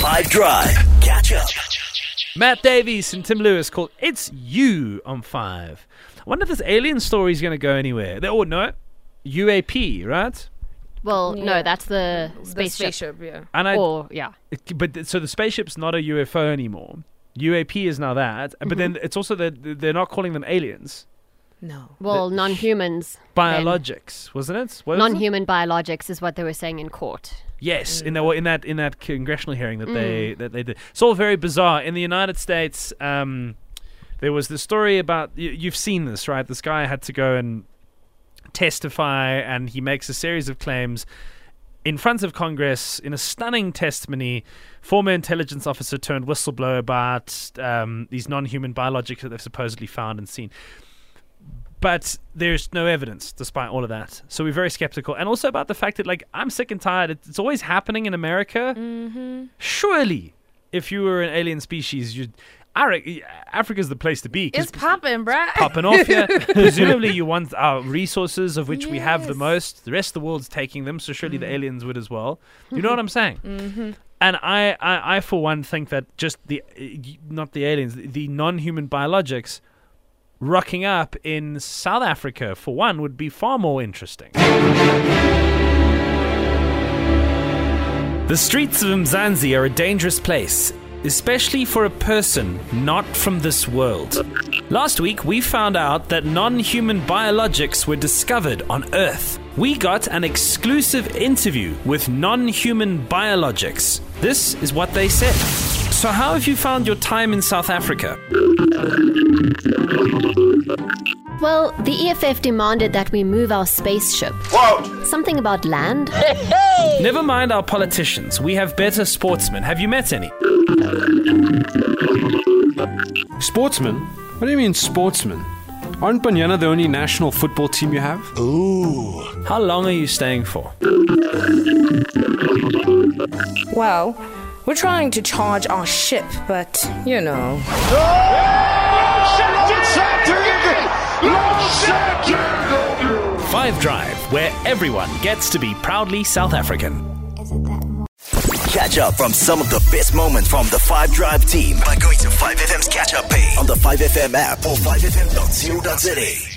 5 Drive. Catch up. Matt Davies and Tim Lewis called It's You on 5. I wonder if this alien story is going to go anywhere. They all oh, no. UAP, right? Well, Yeah. no, that's the The spaceship. spaceship, yeah. And I, Or yeah, it- but so the spaceship's not a UFO anymore. UAP is now that, but then Mm-hmm. it's also that they're not calling them aliens. No. well, non-humans, then. Biologics, wasn't it? Was non-human biologics is what they were saying in court. Yes, in, the, in that in that congressional hearing that Mm. they that they did. It's all very bizarre. In the United States, um, there was the story about you, you've seen this, right? This guy had to go and testify, and he makes a series of claims in front of Congress in a stunning testimony. Former intelligence officer turned whistleblower about um, these non-human biologics that they've supposedly found and seen. But there's no evidence, despite all of that. So we're very skeptical, and also about the fact that, like, I'm sick and tired. It's always happening in America. Mm-hmm. Surely, if you were an alien species, you'd. Africa's the place to be. It's popping, bruh. popping off here. Presumably, you want our resources, of which we have the most. The rest of the world's taking them, so surely the aliens would as well. You know what I'm saying? Mm-hmm. And I, I, I, for one, think that just the, uh, not the aliens, the, the non-human biologics rocking up in South Africa, for one, would be far more interesting. The streets of Mzansi are a dangerous place, especially for a person not from this world. Last week, we found out that non human biologics were discovered on Earth. We got an exclusive interview with non human biologics. This is what they said. So, how have you found your time in South Africa? Well, the EFF demanded that we move our spaceship. What? Something about land? Never mind our politicians, we have better sportsmen. Have you met any? Sportsmen? What do you mean, sportsmen? Aren't Banyana the only national football team you have? Ooh. How long are you staying for? Well, we're trying to charge our ship, but you know. Five Drive, where everyone gets to be proudly South African. Catch up from some of the best moments from the 5 Drive team by going to 5FM's catch up page on the 5FM app or 5FM.co.za.